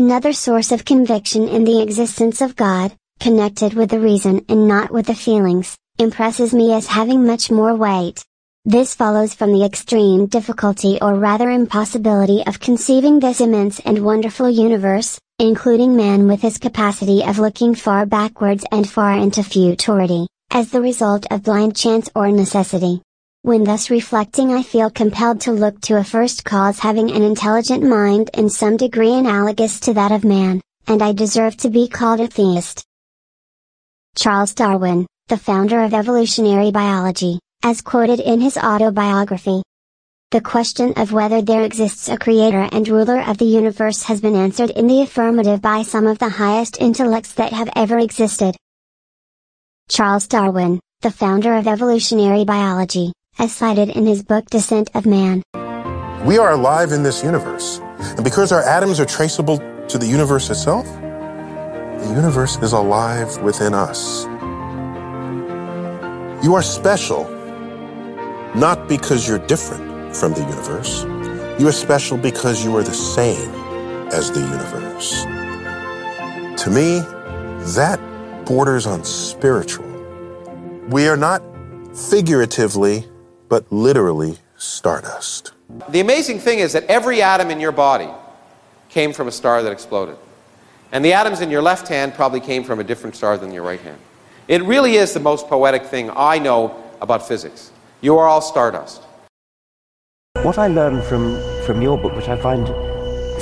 Another source of conviction in the existence of God, connected with the reason and not with the feelings, impresses me as having much more weight. This follows from the extreme difficulty or rather impossibility of conceiving this immense and wonderful universe, including man with his capacity of looking far backwards and far into futurity, as the result of blind chance or necessity. When thus reflecting I feel compelled to look to a first cause having an intelligent mind in some degree analogous to that of man, and I deserve to be called a theist. Charles Darwin, the founder of evolutionary biology, as quoted in his autobiography. The question of whether there exists a creator and ruler of the universe has been answered in the affirmative by some of the highest intellects that have ever existed. Charles Darwin, the founder of evolutionary biology, as cited in his book Descent of Man. We are alive in this universe, and because our atoms are traceable to the universe itself, the universe is alive within us. You are special, not because you're different from the universe. You are special because you are the same as the universe. To me, that borders on spiritual. We are not figuratively, but literally stardust. The amazing thing is that every atom in your body came from a star that exploded. And the atoms in your left hand probably came from a different star than your right hand. It really is the most poetic thing I know about physics. You are all stardust. What I learned from, from your book, which I find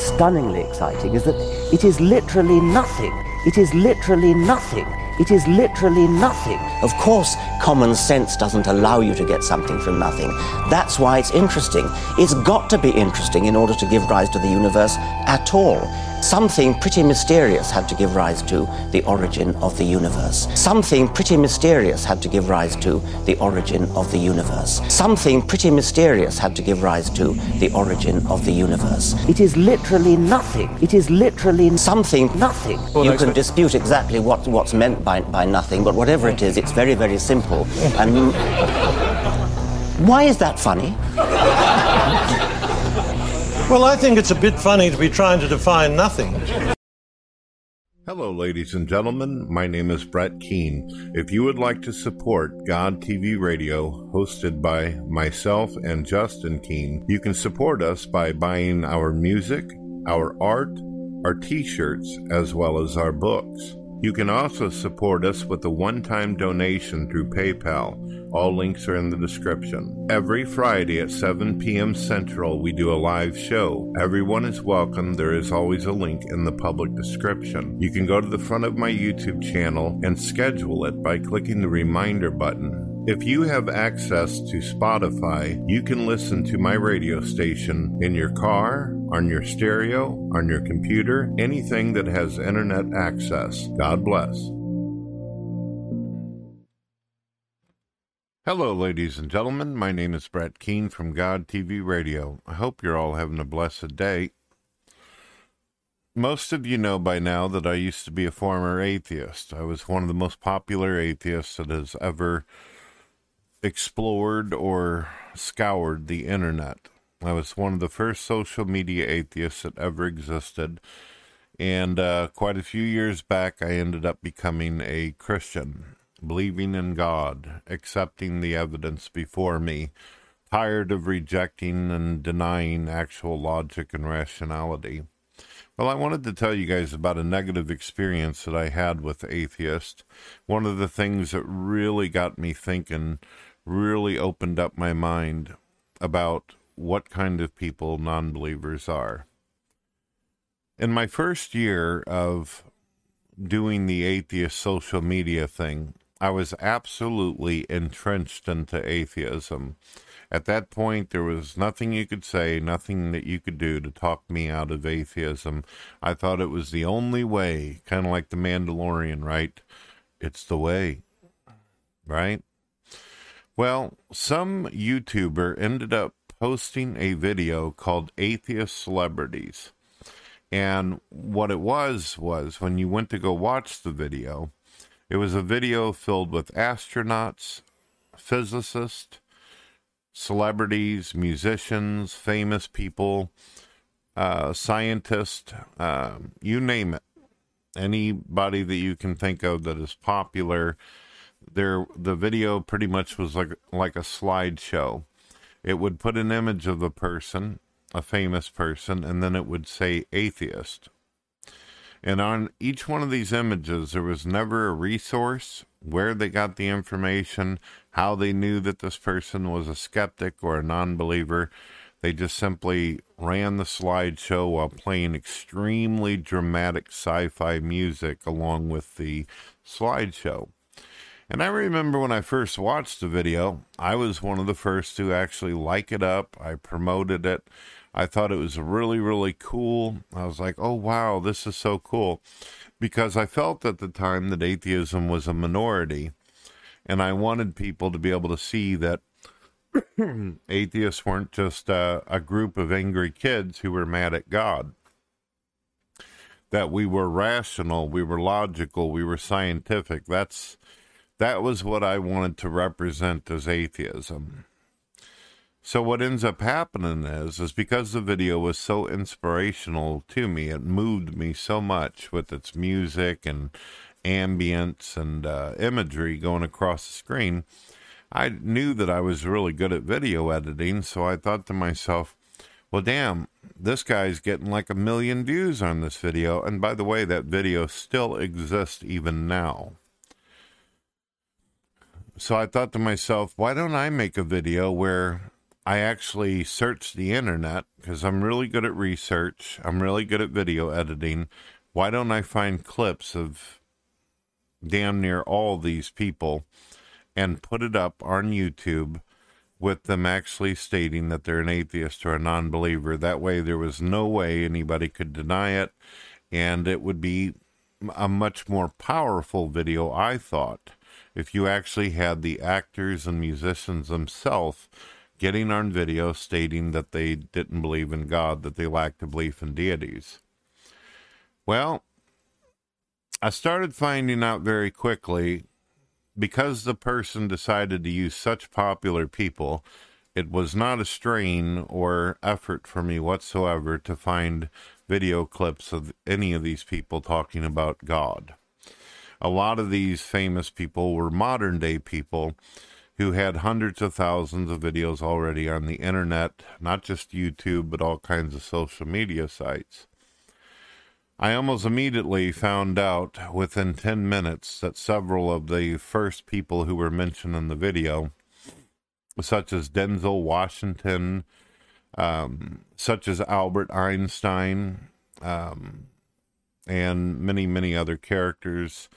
stunningly exciting, is that it is literally nothing. It is literally nothing. It is literally nothing. Of course, common sense doesn't allow you to get something from nothing. That's why it's interesting. It's got to be interesting in order to give rise to the universe at all. Something pretty mysterious had to give rise to the origin of the universe. Something pretty mysterious had to give rise to the origin of the universe. Something pretty mysterious had to give rise to the origin of the universe. It is literally nothing. It is literally something nothing. you can dispute exactly what, what's meant by, by nothing, but whatever it is, it's very, very simple. And why is that funny? Well, I think it's a bit funny to be trying to define nothing. Hello, ladies and gentlemen. My name is Brett Keane. If you would like to support God TV Radio, hosted by myself and Justin Keane, you can support us by buying our music, our art, our t shirts, as well as our books. You can also support us with a one time donation through PayPal. All links are in the description. Every Friday at 7 p.m. Central, we do a live show. Everyone is welcome. There is always a link in the public description. You can go to the front of my YouTube channel and schedule it by clicking the reminder button. If you have access to Spotify, you can listen to my radio station in your car, on your stereo, on your computer, anything that has internet access. God bless. Hello, ladies and gentlemen. My name is Brett Keane from God TV Radio. I hope you're all having a blessed day. Most of you know by now that I used to be a former atheist. I was one of the most popular atheists that has ever explored or scoured the internet. I was one of the first social media atheists that ever existed. And uh, quite a few years back, I ended up becoming a Christian, believing in God, accepting the evidence before me, tired of rejecting and denying actual logic and rationality. Well, I wanted to tell you guys about a negative experience that I had with atheists. One of the things that really got me thinking really opened up my mind about what kind of people non believers are. In my first year of doing the atheist social media thing, I was absolutely entrenched into atheism. At that point, there was nothing you could say, nothing that you could do to talk me out of atheism. I thought it was the only way, kind of like the Mandalorian, right? It's the way, right? Well, some YouTuber ended up posting a video called Atheist Celebrities. And what it was, was when you went to go watch the video, it was a video filled with astronauts, physicists, celebrities, musicians, famous people, uh, scientist, uh, you name it. Anybody that you can think of that is popular, there the video pretty much was like like a slideshow. It would put an image of the person, a famous person, and then it would say atheist. And on each one of these images, there was never a resource, where they got the information, how they knew that this person was a skeptic or a non believer. They just simply ran the slideshow while playing extremely dramatic sci fi music along with the slideshow. And I remember when I first watched the video, I was one of the first to actually like it up. I promoted it. I thought it was really, really cool. I was like, oh, wow, this is so cool. Because I felt at the time that atheism was a minority. And I wanted people to be able to see that atheists weren't just uh, a group of angry kids who were mad at God. That we were rational, we were logical, we were scientific. That's that was what I wanted to represent as atheism. So what ends up happening is, is because the video was so inspirational to me, it moved me so much with its music and ambience and uh, imagery going across the screen. I knew that I was really good at video editing, so I thought to myself, well, damn, this guy's getting like a million views on this video. And by the way, that video still exists even now. So I thought to myself, why don't I make a video where I actually searched the internet because I'm really good at research, I'm really good at video editing. Why don't I find clips of damn near all these people and put it up on YouTube with them actually stating that they're an atheist or a non believer? That way, there was no way anybody could deny it, and it would be a much more powerful video, I thought if you actually had the actors and musicians themselves getting on video stating that they didn't believe in God, that they lacked a belief in deities. Well, I started finding out very quickly because the person decided to use such popular people, it was not a strain or effort for me whatsoever to find video clips of any of these people talking about God a lot of these famous people were modern day people who had hundreds of thousands of videos already on the internet, not just YouTube, but all kinds of social media sites. I almost immediately found out within 10 minutes that several of the first people who were mentioned in the video, such as Denzel Washington, um, such as Albert Einstein, um, and many, many other characters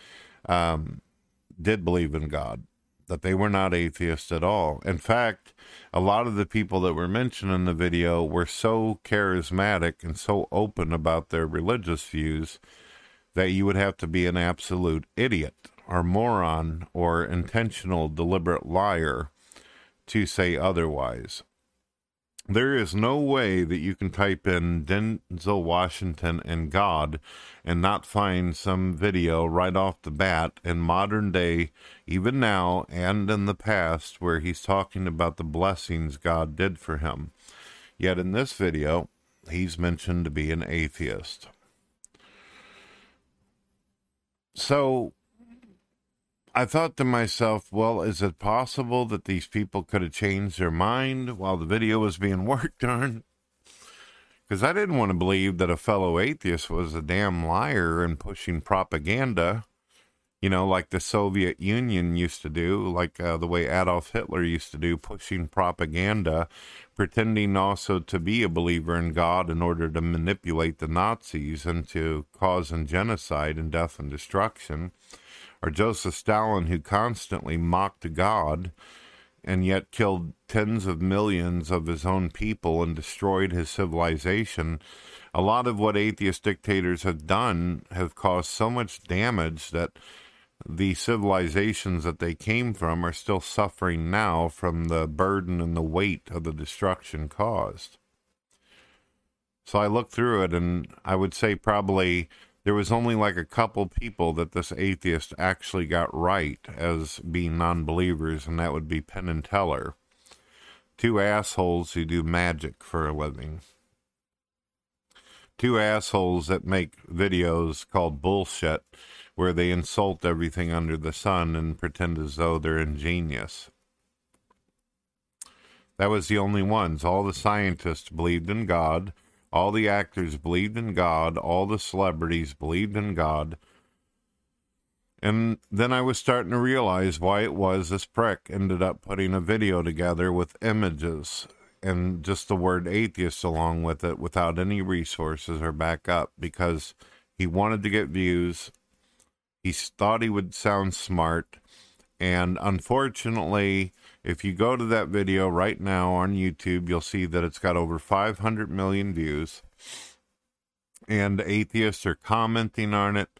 um, did believe in God, that they were not atheists at all. In fact, a lot of the people that were mentioned in the video were so charismatic and so open about their religious views that you would have to be an absolute idiot or moron or intentional deliberate liar to say otherwise. There is no way that you can type in Denzel Washington and God and not find some video right off the bat in modern day, even now and in the past, where he's talking about the blessings God did for him. Yet in this video, he's mentioned to be an atheist. So I thought to myself, well, is it possible that these people could have changed their mind while the video was being worked on? Because I didn't want to believe that a fellow atheist was a damn liar and pushing propaganda, you know, like the Soviet Union used to do, like uh, the way Adolf Hitler used to do, pushing propaganda, pretending also to be a believer in God in order to manipulate the Nazis and to cause genocide and death and destruction or Joseph Stalin, who constantly mocked God and yet killed tens of millions of his own people and destroyed his civilization. A lot of what atheist dictators have done have caused so much damage that the civilizations that they came from are still suffering now from the burden and the weight of the destruction caused. So I looked through it, and I would say probably there was only like a couple people that this atheist actually got right as being non believers, and that would be Penn and Teller. Two assholes who do magic for a living. two assholes that make videos called bullshit where they insult everything under the sun and pretend as though they're ingenious. That was the only ones. All the scientists believed in God. All the actors believed in God. All the celebrities believed in God. And then I was starting to realize why it was this prick ended up putting a video together with images and just the word atheist along with it without any resources or backup because he wanted to get views. He thought he would sound smart. And unfortunately, if you go to that video right now on YouTube, you'll see that it's got over 500 million views. And atheists are commenting on it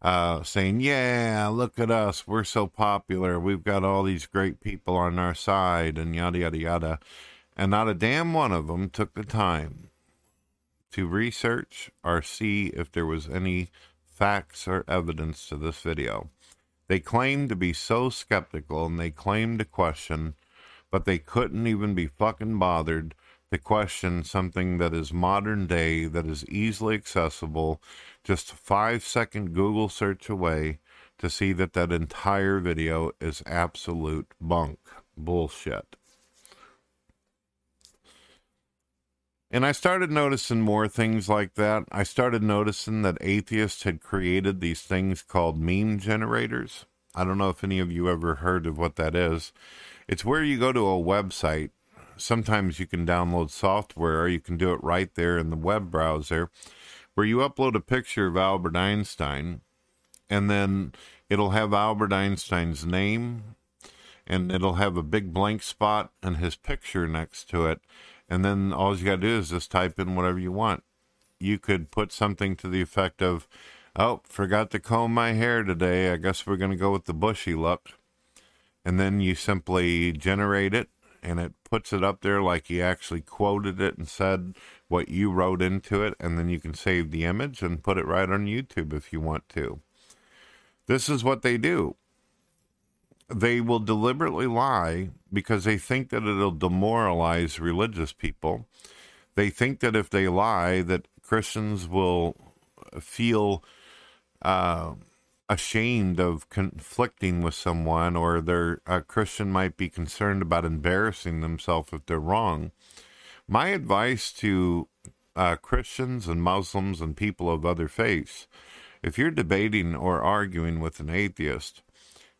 uh, saying, Yeah, look at us. We're so popular. We've got all these great people on our side, and yada, yada, yada. And not a damn one of them took the time to research or see if there was any facts or evidence to this video. They claimed to be so skeptical and they claimed to question, but they couldn't even be fucking bothered to question something that is modern day, that is easily accessible, just a five second Google search away to see that that entire video is absolute bunk bullshit. And I started noticing more things like that. I started noticing that atheists had created these things called meme generators. I don't know if any of you ever heard of what that is. It's where you go to a website. Sometimes you can download software, or you can do it right there in the web browser where you upload a picture of Albert Einstein and then it'll have Albert Einstein's name and it'll have a big blank spot and his picture next to it. And then all you got to do is just type in whatever you want. You could put something to the effect of, Oh, forgot to comb my hair today. I guess we're going to go with the bushy look. And then you simply generate it and it puts it up there like he actually quoted it and said what you wrote into it, and then you can save the image and put it right on YouTube if you want to. This is what they do. They will deliberately lie because they think that it'll demoralize religious people. They think that if they lie, that Christians will feel uh, ashamed of conflicting with someone, or their a Christian might be concerned about embarrassing themselves if they're wrong. My advice to uh, Christians and Muslims and people of other faiths if you're debating or arguing with an atheist,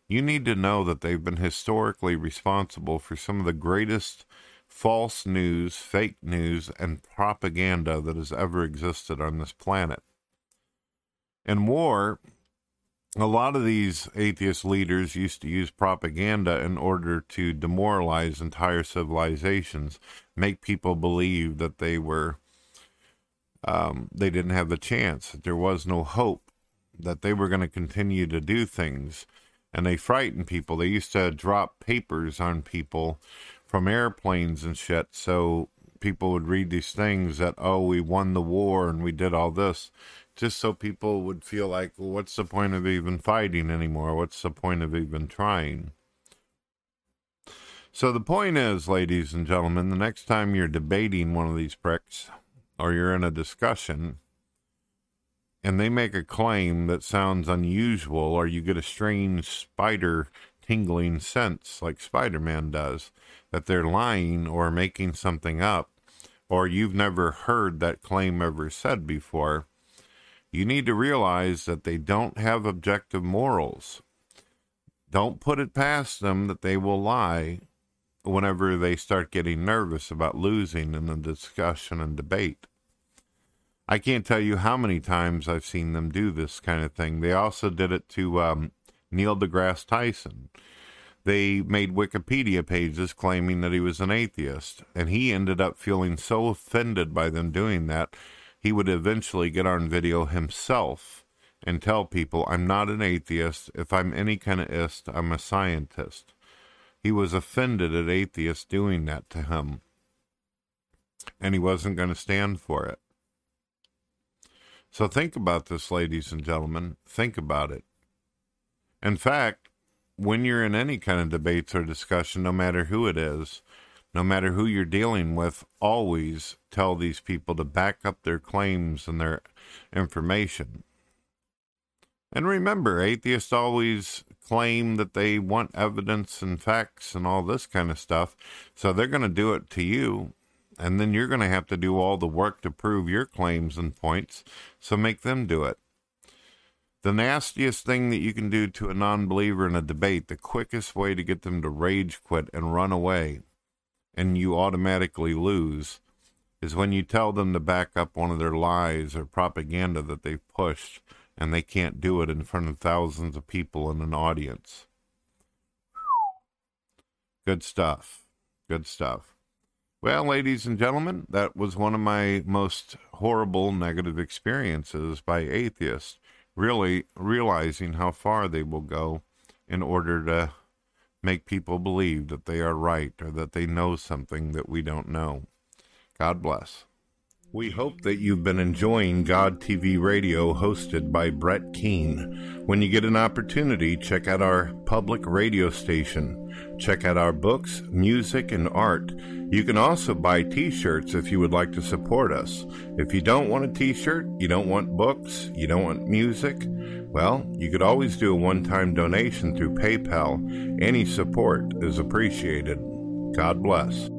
you need to know that they've been historically responsible for some of the greatest false news, fake news, and propaganda that has ever existed on this planet. In war, a lot of these atheist leaders used to use propaganda in order to demoralize entire civilizations, make people believe that they were um, they didn't have a chance, that there was no hope, that they were going to continue to do things, and they frightened people. They used to drop papers on people from airplanes and shit, so people would read these things that oh we won the war and we did all this just so people would feel like, well, what's the point of even fighting anymore? What's the point of even trying? So the point is, ladies and gentlemen, the next time you're debating one of these pricks or you're in a discussion and they make a claim that sounds unusual or you get a strange spider tingling sense like Spider Man does, that they're lying or making something up, or you've never heard that claim ever said before you need to realize that they don't have objective morals. Don't put it past them that they will lie whenever they start getting nervous about losing in the discussion and debate. I can't tell you how many times I've seen them do this kind of thing. They also did it to um, Neil deGrasse Tyson. They made Wikipedia pages claiming that he was an atheist, and he ended up feeling so offended by them doing that he would eventually get on video himself and tell people, I'm not an atheist. If I'm any kind of ist, I'm a scientist. He was offended at atheists doing that to him. And he wasn't going to stand for it. So think about this, ladies and gentlemen. Think about it. In fact, when you're in any kind of debates or discussion, no matter who it is, no matter who you're dealing with, always tell these people to back up their claims and their information. And remember, atheists always claim that they want evidence and facts and all this kind of stuff. So they're going to do it to you. And then you're going to have to do all the work to prove your claims and points. So make them do it. The nastiest thing that you can do to a non believer in a debate, the quickest way to get them to rage quit and run away, and you automatically lose is when you tell them to back up one of their lies or propaganda that they've pushed and they can't do it in front of thousands of people in an audience. Good stuff. Good stuff. Well, ladies and gentlemen, that was one of my most horrible negative experiences by atheists, really realizing how far they will go in order to make people believe that they are right or that they know something that we don't know. God bless. We hope that you've been enjoying God TV Radio hosted by Brett Keane. When you get an opportunity, check out our public radio station. Check out our books, music, and art. You can also buy t shirts if you would like to support us. If you don't want a t shirt, you don't want books, you don't want music, well, you could always do a one time donation through PayPal. Any support is appreciated. God bless.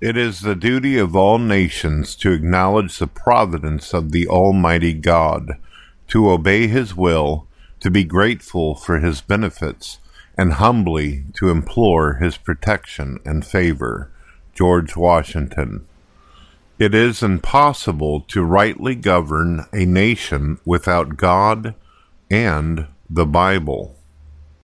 It is the duty of all nations to acknowledge the providence of the Almighty God, to obey His will, to be grateful for His benefits, and humbly to implore His protection and favor. George Washington. It is impossible to rightly govern a nation without God and the Bible.